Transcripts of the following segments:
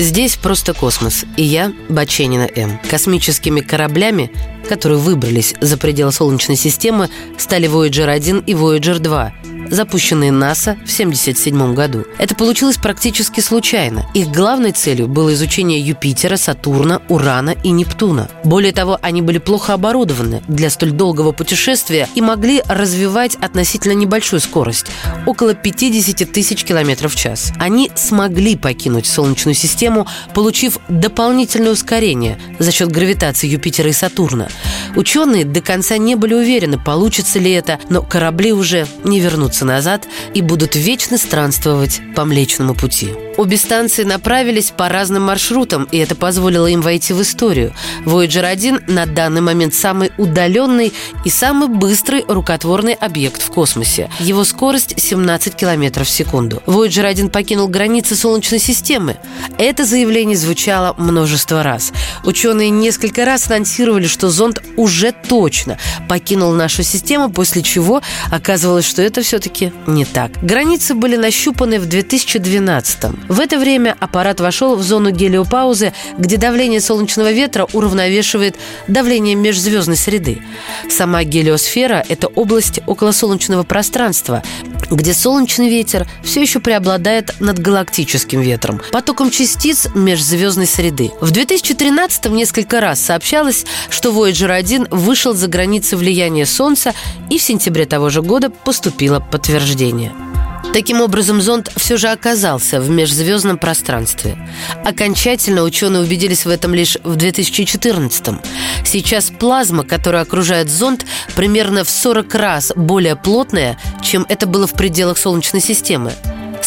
Здесь «Просто космос» и я, Баченина М. Космическими кораблями, которые выбрались за пределы Солнечной системы, стали Voyager 1 и Voyager 2, запущенные НАСА в 1977 году. Это получилось практически случайно. Их главной целью было изучение Юпитера, Сатурна, Урана и Нептуна. Более того, они были плохо оборудованы для столь долгого путешествия и могли развивать относительно небольшую скорость – около 50 тысяч километров в час. Они смогли покинуть Солнечную систему, получив дополнительное ускорение за счет гравитации Юпитера и Сатурна. Ученые до конца не были уверены, получится ли это, но корабли уже не вернутся назад и будут вечно странствовать по Млечному пути. Обе станции направились по разным маршрутам, и это позволило им войти в историю. Voyager 1 на данный момент самый удаленный и самый быстрый рукотворный объект в космосе. Его скорость 17 км в секунду. Voyager 1 покинул границы Солнечной системы. Это заявление звучало множество раз. Ученые несколько раз анонсировали, что зонд уже точно покинул нашу систему, после чего оказывалось, что это все-таки не так. Границы были нащупаны в 2012 -м. В это время аппарат вошел в зону гелиопаузы, где давление солнечного ветра уравновешивает давление межзвездной среды. Сама гелиосфера – это область околосолнечного пространства, где солнечный ветер все еще преобладает над галактическим ветром, потоком частиц межзвездной среды. В 2013-м несколько раз сообщалось, что Voyager 1 вышел за границы влияния Солнца, и в сентябре того же года поступило подтверждение. Таким образом, зонд все же оказался в межзвездном пространстве. Окончательно ученые убедились в этом лишь в 2014-м. Сейчас плазма, которая окружает зонд, примерно в 40 раз более плотная, чем это было в пределах Солнечной системы.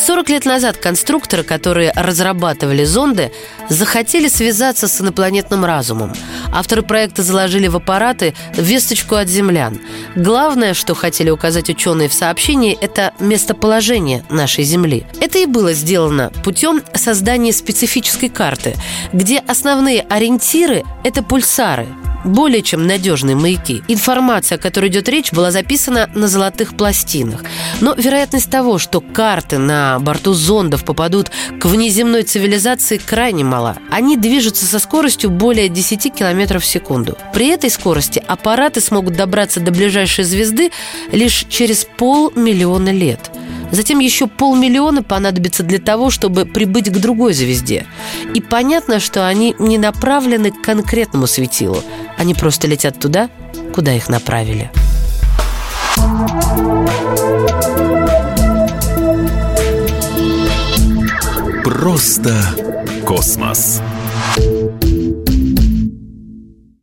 40 лет назад конструкторы, которые разрабатывали зонды, захотели связаться с инопланетным разумом. Авторы проекта заложили в аппараты весточку от землян. Главное, что хотели указать ученые в сообщении, это местоположение нашей Земли. Это и было сделано путем создания специфической карты, где основные ориентиры – это пульсары – более чем надежные маяки. Информация, о которой идет речь, была записана на золотых пластинах. Но вероятность того, что карты на борту зондов попадут к внеземной цивилизации, крайне мала. Они движутся со скоростью более 10 км в секунду. При этой скорости аппараты смогут добраться до ближайшей звезды лишь через полмиллиона лет. Затем еще полмиллиона понадобится для того, чтобы прибыть к другой звезде. И понятно, что они не направлены к конкретному светилу. Они просто летят туда, куда их направили. Просто космос.